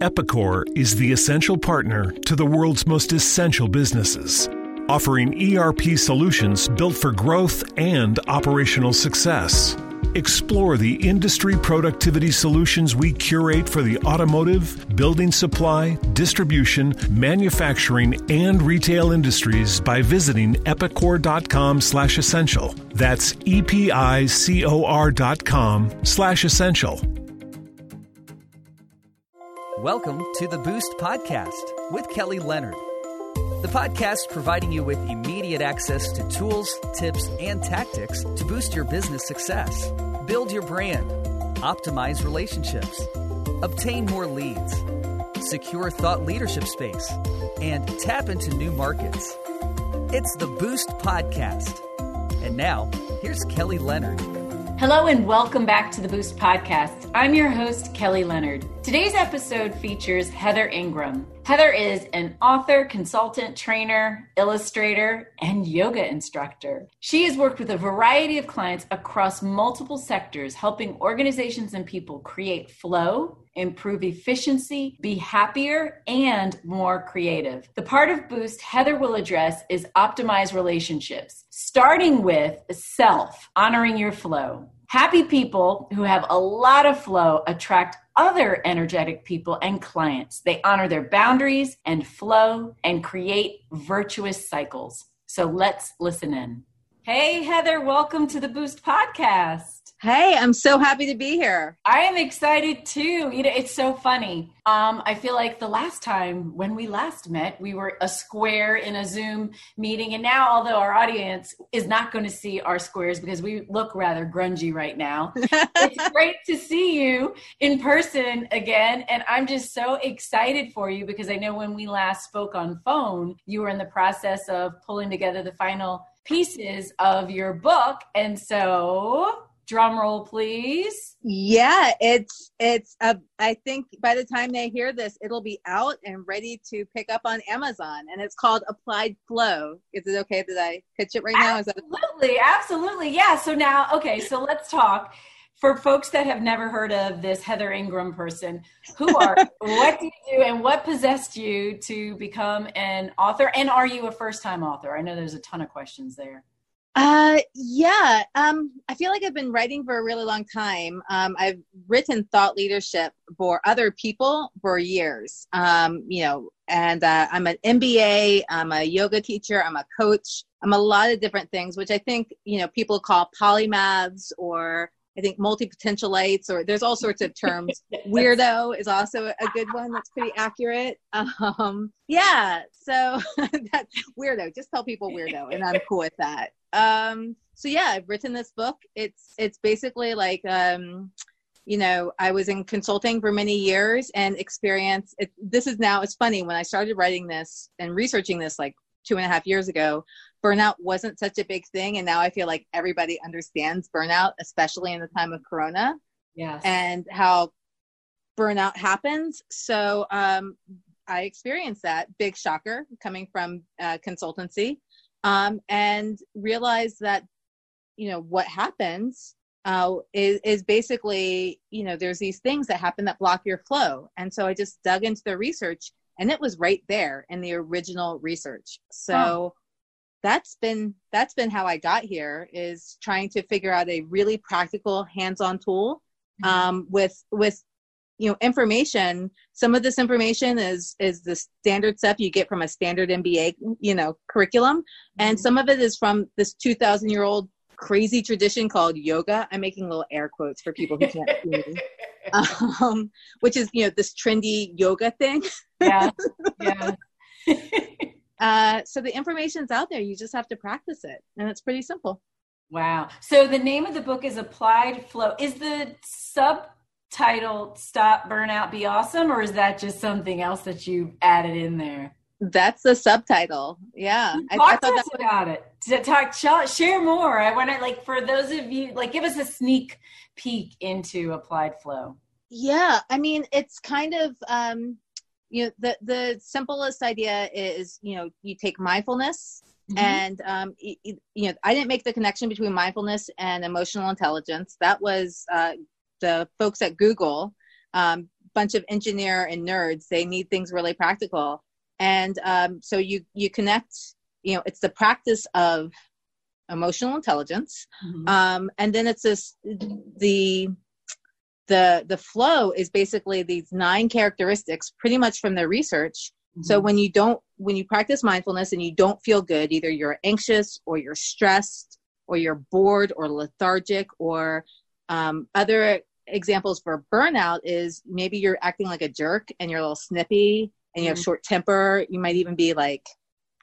Epicor is the essential partner to the world's most essential businesses, offering ERP solutions built for growth and operational success. Explore the industry productivity solutions we curate for the automotive, building supply, distribution, manufacturing, and retail industries by visiting epicor.com slash essential. That's E-P-I-C-O-R dot com slash essential. Welcome to the Boost Podcast with Kelly Leonard. The podcast providing you with immediate access to tools, tips, and tactics to boost your business success, build your brand, optimize relationships, obtain more leads, secure thought leadership space, and tap into new markets. It's the Boost Podcast. And now, here's Kelly Leonard. Hello and welcome back to the Boost Podcast. I'm your host, Kelly Leonard. Today's episode features Heather Ingram. Heather is an author, consultant, trainer, illustrator, and yoga instructor. She has worked with a variety of clients across multiple sectors, helping organizations and people create flow, improve efficiency, be happier, and more creative. The part of Boost Heather will address is optimize relationships, starting with self, honoring your flow. Happy people who have a lot of flow attract other energetic people and clients. They honor their boundaries and flow and create virtuous cycles. So let's listen in. Hey, Heather, welcome to the Boost Podcast. Hey, I'm so happy to be here. I am excited too. You know, it's so funny. Um, I feel like the last time when we last met, we were a square in a Zoom meeting. And now, although our audience is not going to see our squares because we look rather grungy right now, it's great to see you in person again. And I'm just so excited for you because I know when we last spoke on phone, you were in the process of pulling together the final pieces of your book. And so drum roll please. Yeah it's it's uh, i think by the time they hear this it'll be out and ready to pick up on amazon and it's called applied flow. Is it okay that i pitch it right now? Absolutely that- absolutely yeah so now okay so let's talk. For folks that have never heard of this heather ingram person who are what do you do and what possessed you to become an author? And are you a first time author? I know there's a ton of questions there uh, yeah. Um, I feel like I've been writing for a really long time. Um, I've written thought leadership for other people for years. Um, you know, and uh, I'm an MBA. I'm a yoga teacher. I'm a coach. I'm a lot of different things, which I think you know people call polymaths or I think multi-potentialites, or there's all sorts of terms. Weirdo is also a good one that's pretty accurate. Um, yeah, so that's weirdo. Just tell people weirdo, and I'm cool with that. Um, so yeah, I've written this book. It's it's basically like um, you know, I was in consulting for many years and experience. It, this is now. It's funny when I started writing this and researching this like two and a half years ago burnout wasn't such a big thing and now i feel like everybody understands burnout especially in the time of corona yes. and how burnout happens so um, i experienced that big shocker coming from uh, consultancy um, and realize that you know what happens uh, is, is basically you know there's these things that happen that block your flow. And so i just dug into the research and it was right there in the original research. So that's been that's been how I got here is trying to figure out a really practical hands-on tool mm-hmm. um, with with you know information some of this information is is the standard stuff you get from a standard mba you know curriculum mm-hmm. and some of it is from this 2000 year old crazy tradition called yoga i'm making little air quotes for people who can't see me um, which is you know this trendy yoga thing yeah yeah Uh, so the information's out there. You just have to practice it, and it's pretty simple. Wow. So the name of the book is Applied Flow. Is the subtitle "Stop Burnout, Be Awesome," or is that just something else that you added in there? That's the subtitle. Yeah, talk I, I to us was- about it. To talk, share more. I want to like for those of you like give us a sneak peek into Applied Flow. Yeah, I mean it's kind of um, you know the the simplest idea is you know you take mindfulness mm-hmm. and um, you, you, know i didn't make the connection between mindfulness and emotional intelligence that was uh, the folks at google um, bunch of engineer and nerds they need things really practical and um, so you you connect you know it's the practice of emotional intelligence mm-hmm. um, and then it's this the the the flow is basically these nine characteristics pretty much from their research mm-hmm. so when you don't when you practice mindfulness and you don't feel good either you're anxious or you're stressed or you're bored or lethargic or um, other examples for burnout is maybe you're acting like a jerk and you're a little snippy and you have mm-hmm. short temper. You might even be like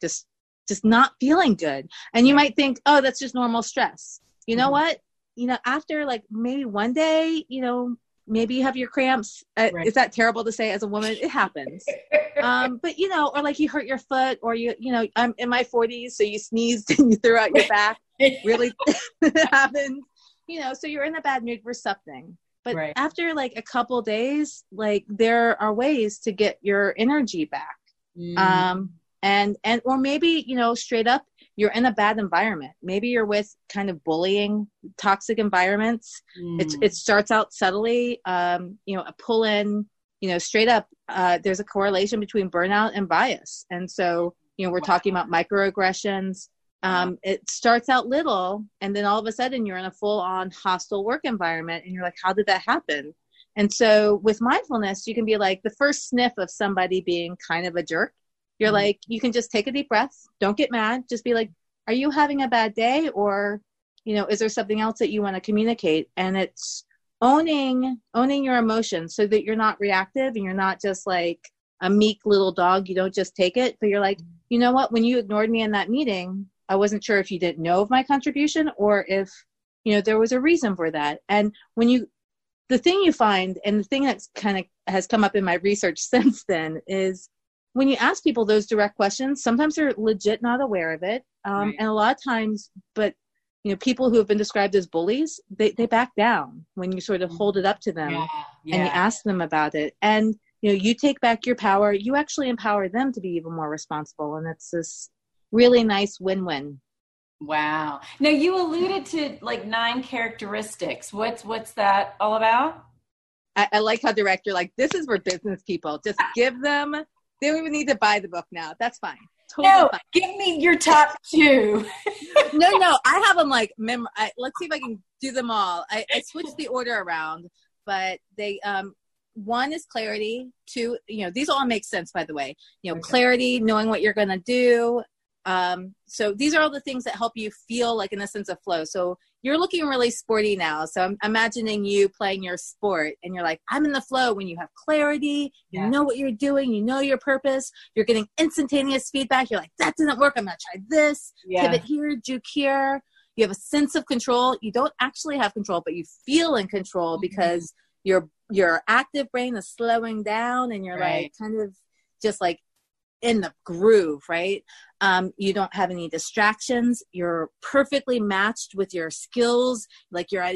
just just not feeling good. And you might think oh that's just normal stress. You know mm-hmm. what? You know after like maybe one day you know maybe you have your cramps. Uh, right. is that terrible to say as a woman? It happens. Um but you know or like you hurt your foot or you you know i'm in my 40s so you sneezed and you threw out your back. Really happens you know so you're in a bad mood for something but right. after like a couple days like there are ways to get your energy back mm. um and and or maybe you know straight up you're in a bad environment maybe you're with kind of bullying toxic environments mm. it, it starts out subtly um you know a pull in you know straight up uh there's a correlation between burnout and bias and so you know we're wow. talking about microaggressions um, it starts out little and then all of a sudden you're in a full on hostile work environment and you're like how did that happen? And so with mindfulness you can be like the first sniff of somebody being kind of a jerk. You're mm-hmm. like you can just take a deep breath. Don't get mad. Just be like are you having a bad day? Or you know is there something else that you want to communicate? And it's owning owning your emotions so that you're not reactive and you're not just like a meek little dog. You don't just take it. But you're like you know what? When you ignored me in that meeting I wasn't sure if you didn't know of my contribution or if, you know, there was a reason for that. And when you, the thing you find, and the thing that's kind of has come up in my research since then is when you ask people those direct questions, sometimes they're legit not aware of it. Um, right. And a lot of times, but you know, people who have been described as bullies, they, they back down when you sort of mm-hmm. hold it up to them yeah, yeah. and you ask them about it. And, you know, you take back your power, you actually empower them to be even more responsible. And it's this really nice win-win. Wow. Now you alluded to like nine characteristics. What's what's that all about? I, I like how director like this is for business people. Just give them. They don't even need to buy the book now. That's fine. Totally no, fine. give me your top two. no, no, I have them like mem. I, let's see if I can do them all. I, I switched the order around, but they um one is clarity two you know these all make sense by the way you know okay. clarity knowing what you're going to do um, so these are all the things that help you feel like in a sense of flow. So you're looking really sporty now. So I'm imagining you playing your sport and you're like, I'm in the flow when you have clarity, you yeah. know what you're doing, you know your purpose, you're getting instantaneous feedback. You're like, that didn't work. I'm going to try this, yeah. pivot here, juke here. You have a sense of control. You don't actually have control, but you feel in control mm-hmm. because your your active brain is slowing down and you're right. like kind of just like in the groove, right? Um, you don't have any distractions. You're perfectly matched with your skills. Like you're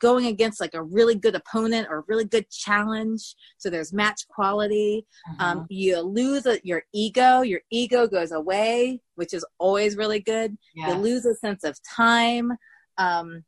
going against like a really good opponent or a really good challenge. So there's match quality. Uh-huh. Um, you lose a, your ego. Your ego goes away, which is always really good. Yeah. You lose a sense of time. Um,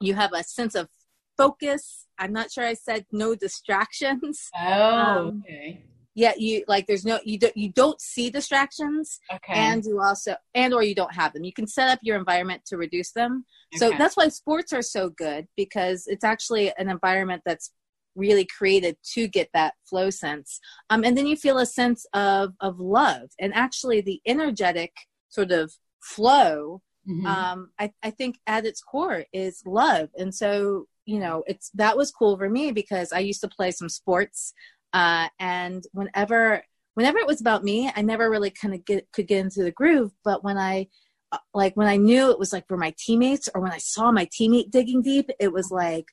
you have a sense of focus. I'm not sure I said no distractions. Oh, um, okay yeah you like there's no you don't you don't see distractions okay. and you also and or you don't have them. You can set up your environment to reduce them. Okay. so that's why sports are so good because it's actually an environment that's really created to get that flow sense. Um, and then you feel a sense of of love and actually the energetic sort of flow mm-hmm. um, I, I think at its core is love. And so you know it's that was cool for me because i used to play some sports uh, and whenever whenever it was about me, I never really kind of get could get into the groove. But when I uh, like when I knew it was like for my teammates or when I saw my teammate digging deep, it was like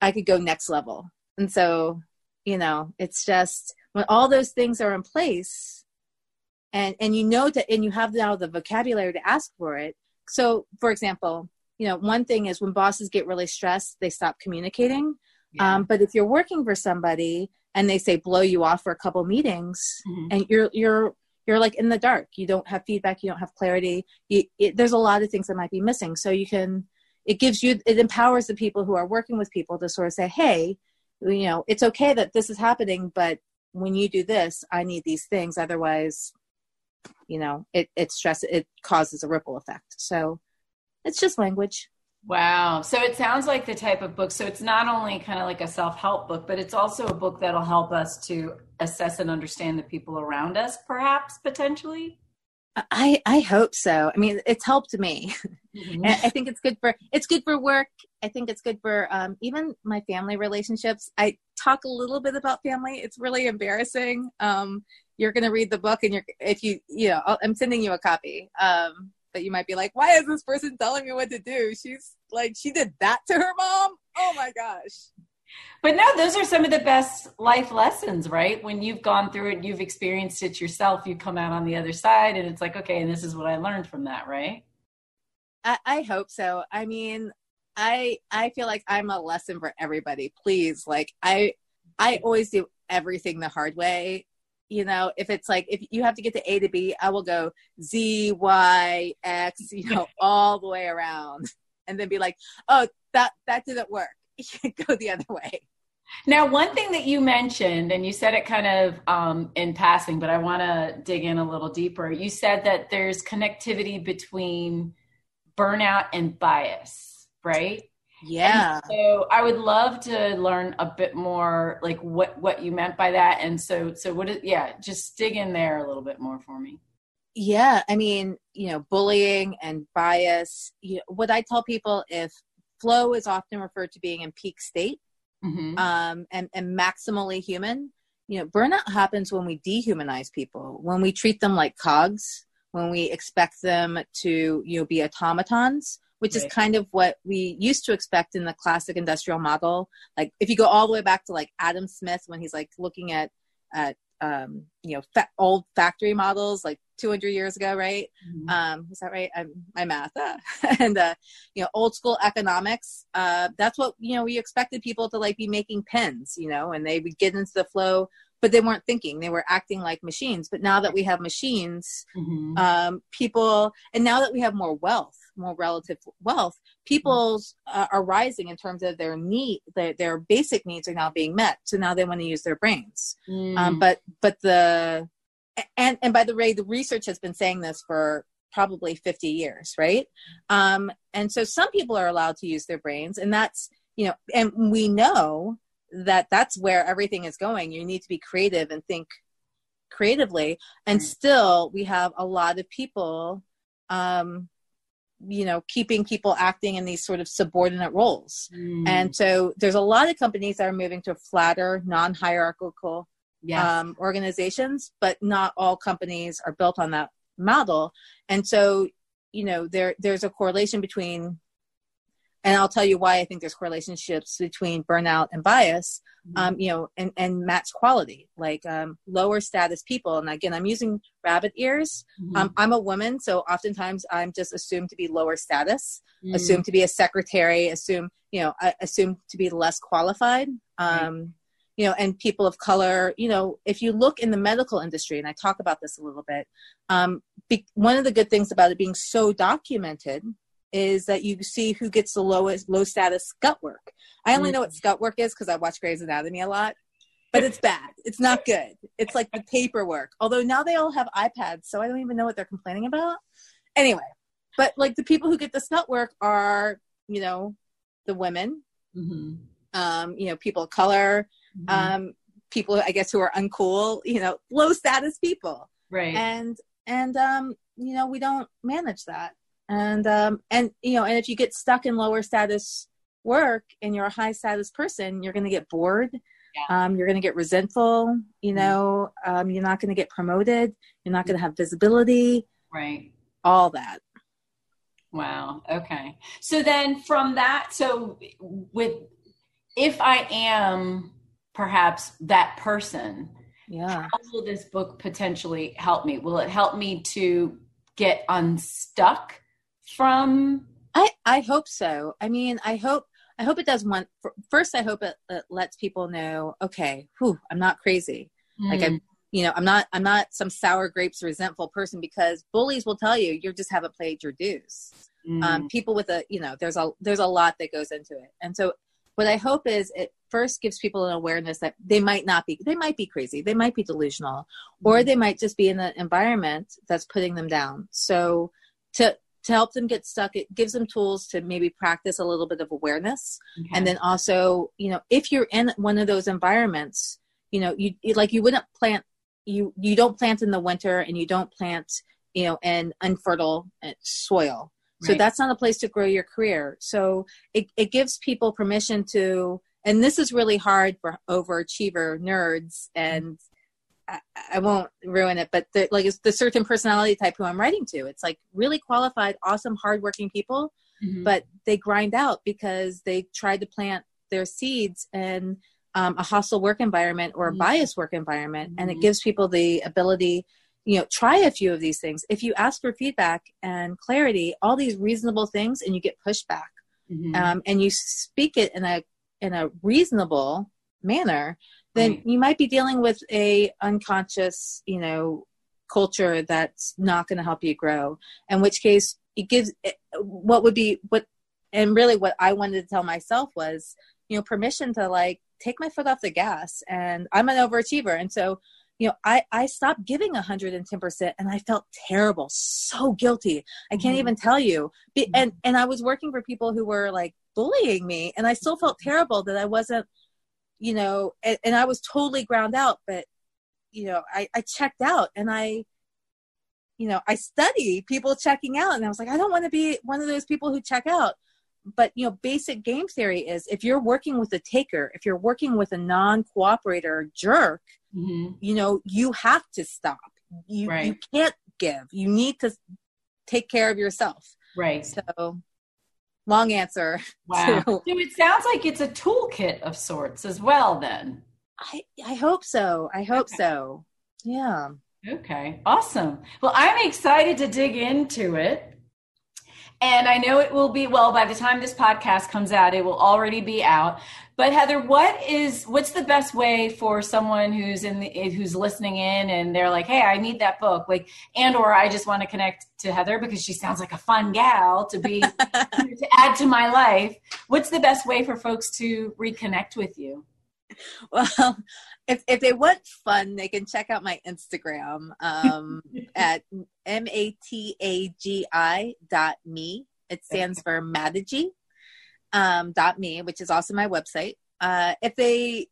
I could go next level. And so, you know, it's just when all those things are in place and and you know that and you have now the vocabulary to ask for it. So, for example, you know, one thing is when bosses get really stressed, they stop communicating. Yeah. Um, but if you're working for somebody and they say blow you off for a couple meetings mm-hmm. and you're you're you're like in the dark. You don't have feedback. You don't have clarity. You, it, there's a lot of things that might be missing. So you can it gives you it empowers the people who are working with people to sort of say hey you know it's okay that this is happening but when you do this i need these things. Otherwise you know it it stress it causes a ripple effect. So it's just language Wow. So it sounds like the type of book. So it's not only kind of like a self help book, but it's also a book that'll help us to assess and understand the people around us, perhaps potentially. I I hope so. I mean, it's helped me. Mm-hmm. I think it's good for it's good for work. I think it's good for um, even my family relationships. I talk a little bit about family. It's really embarrassing. Um, you're going to read the book, and you're if you you know i am sending you a copy. Um, but you might be like, why is this person telling me what to do? She's like, she did that to her mom. Oh my gosh. But no, those are some of the best life lessons, right? When you've gone through it, you've experienced it yourself, you come out on the other side, and it's like, okay, and this is what I learned from that, right? I, I hope so. I mean, I I feel like I'm a lesson for everybody. Please, like I I always do everything the hard way. You know, if it's like if you have to get to A to B, I will go Z, Y, X, you know, all the way around, and then be like, oh, that that didn't work. go the other way. Now, one thing that you mentioned, and you said it kind of um, in passing, but I want to dig in a little deeper. You said that there's connectivity between burnout and bias, right? Yeah. And so I would love to learn a bit more, like what what you meant by that. And so, so what? Is, yeah, just dig in there a little bit more for me. Yeah, I mean, you know, bullying and bias. You know, what I tell people if flow is often referred to being in peak state mm-hmm. um, and, and maximally human. You know, burnout happens when we dehumanize people, when we treat them like cogs, when we expect them to, you know, be automatons, which right. is kind of what we used to expect in the classic industrial model. Like if you go all the way back to like Adam Smith when he's like looking at at um, you know fa- old factory models like 200 years ago, right? Mm-hmm. Um, is that right? I'm, my math. Uh, and, uh, you know, old school economics, uh, that's what, you know, we expected people to like be making pens, you know, and they would get into the flow, but they weren't thinking. They were acting like machines. But now that we have machines, mm-hmm. um, people, and now that we have more wealth, more relative wealth, people's uh, are rising in terms of their need, their, their basic needs are now being met. So now they want to use their brains. Mm. Um, but, but the, and and by the way the research has been saying this for probably 50 years right um, and so some people are allowed to use their brains and that's you know and we know that that's where everything is going you need to be creative and think creatively and still we have a lot of people um, you know keeping people acting in these sort of subordinate roles mm. and so there's a lot of companies that are moving to flatter non-hierarchical yes. um, organizations, but not all companies are built on that model. And so, you know, there there's a correlation between, and I'll tell you why I think there's correlationships between burnout and bias. Mm-hmm. Um, you know, and and match quality, like um, lower status people. And again, I'm using rabbit ears. Mm-hmm. Um, I'm a woman, so oftentimes I'm just assumed to be lower status, mm-hmm. assumed to be a secretary, assume you know, assumed to be less qualified. Um, you know, and people of color, you know, if you look in the medical industry, and I talk about this a little bit, um, be, one of the good things about it being so documented is that you see who gets the lowest low status gut work. I only know what gut work is because I watch Grey's Anatomy a lot, but it's bad. It's not good. It's like the paperwork. Although now they all have iPads, so I don't even know what they're complaining about. Anyway, but like the people who get the gut work are, you know, the women, mm-hmm. um, you know, people of color, mm-hmm. um, people I guess who are uncool, you know, low status people. Right. And and um, you know, we don't manage that. And um and you know, and if you get stuck in lower status work and you're a high status person, you're gonna get bored. Yeah. Um, you're going to get resentful, you mm-hmm. know, um, you're not going to get promoted. You're not going to have visibility. Right. All that. Wow. Okay. So then from that, so with, if I am perhaps that person yeah how will this book potentially help me will it help me to get unstuck from i i hope so i mean i hope i hope it does one first i hope it, it lets people know okay whew, i'm not crazy mm. like i'm you know i'm not i'm not some sour grapes resentful person because bullies will tell you you just haven't played your dues um, mm. um, people with a you know there's a there's a lot that goes into it and so what i hope is it first gives people an awareness that they might not be they might be crazy they might be delusional or mm-hmm. they might just be in an environment that's putting them down so to to help them get stuck it gives them tools to maybe practice a little bit of awareness. Okay. and then also you know if you're in one of those environments you know you like you wouldn't plant you you don't plant in the winter and you don't plant you know in unfertile uh, soil. So that's not a place to grow your career. So it, it gives people permission to and this is really hard for overachiever nerds and I, I won't ruin it but the, like it's the certain personality type who i'm writing to it's like really qualified awesome hardworking people mm-hmm. but they grind out because they tried to plant their seeds in um, a hostile work environment or a mm-hmm. biased work environment and it mm-hmm. gives people the ability you know try a few of these things if you ask for feedback and clarity all these reasonable things and you get pushback mm-hmm. um, and you speak it in a in a reasonable manner then right. you might be dealing with a unconscious you know culture that's not going to help you grow. In which case it gives what would be what and really what i wanted to tell myself was you know permission to like take my foot off the gas and i'm an overachiever. And so you know i i stopped giving 110% and i felt terrible so guilty. I can't mm-hmm. even tell you. And and i was working for people who were like bullying me and i still felt terrible that i wasn't you know and, and i was totally ground out but you know I, I checked out and i you know i study people checking out and i was like i don't want to be one of those people who check out. But you know basic game theory is if you're working with a taker if you're working with a non-cooperator jerk mm-hmm. you know you have to stop. You right. you can't give. You need to take care of yourself. Right. So long answer. Wow. So it sounds like it's a toolkit of sorts as well then. I i hope so. I hope okay. so. Yeah. Okay. Awesome. Well i'm excited to dig into it. And I know it will be well by the time this podcast comes out, it will already be out. But Heather, what is what's the best way for someone who's in the who's listening in and they're like, "Hey, I need that book," like, and or I just want to connect to Heather because she sounds like a fun gal to be to add to my life. What's the best way for folks to reconnect with you? Well, if if they want fun, they can check out my Instagram um, at m a t a g i dot me. It stands for Mataji um, dot me, which is also my website. Uh, if they,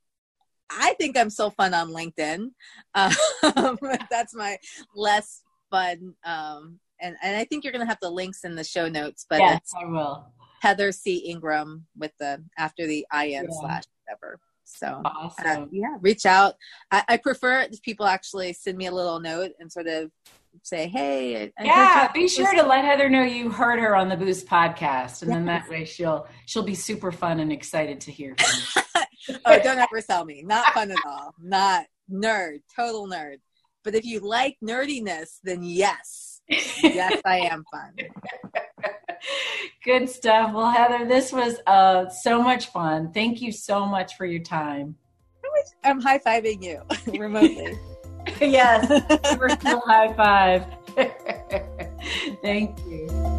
I think I'm so fun on LinkedIn. Um, that's my less fun. Um, and, and I think you're going to have the links in the show notes, but yes, I will. Heather C. Ingram with the after the IN yeah. slash whatever. So uh, awesome. uh, yeah, reach out. I, I, prefer if people actually send me a little note and sort of say, "Hey, I yeah." Be sure to let Heather know you heard her on the Boost podcast, and yes. then that way she'll she'll be super fun and excited to hear. From you. Oh, don't ever sell me. Not fun at all. Not nerd. Total nerd. But if you like nerdiness, then yes, yes, I am fun. Good stuff. Well, Heather, this was uh, so much fun. Thank you so much for your time. I'm high fiving you remotely. yes, virtual high five. Thank you.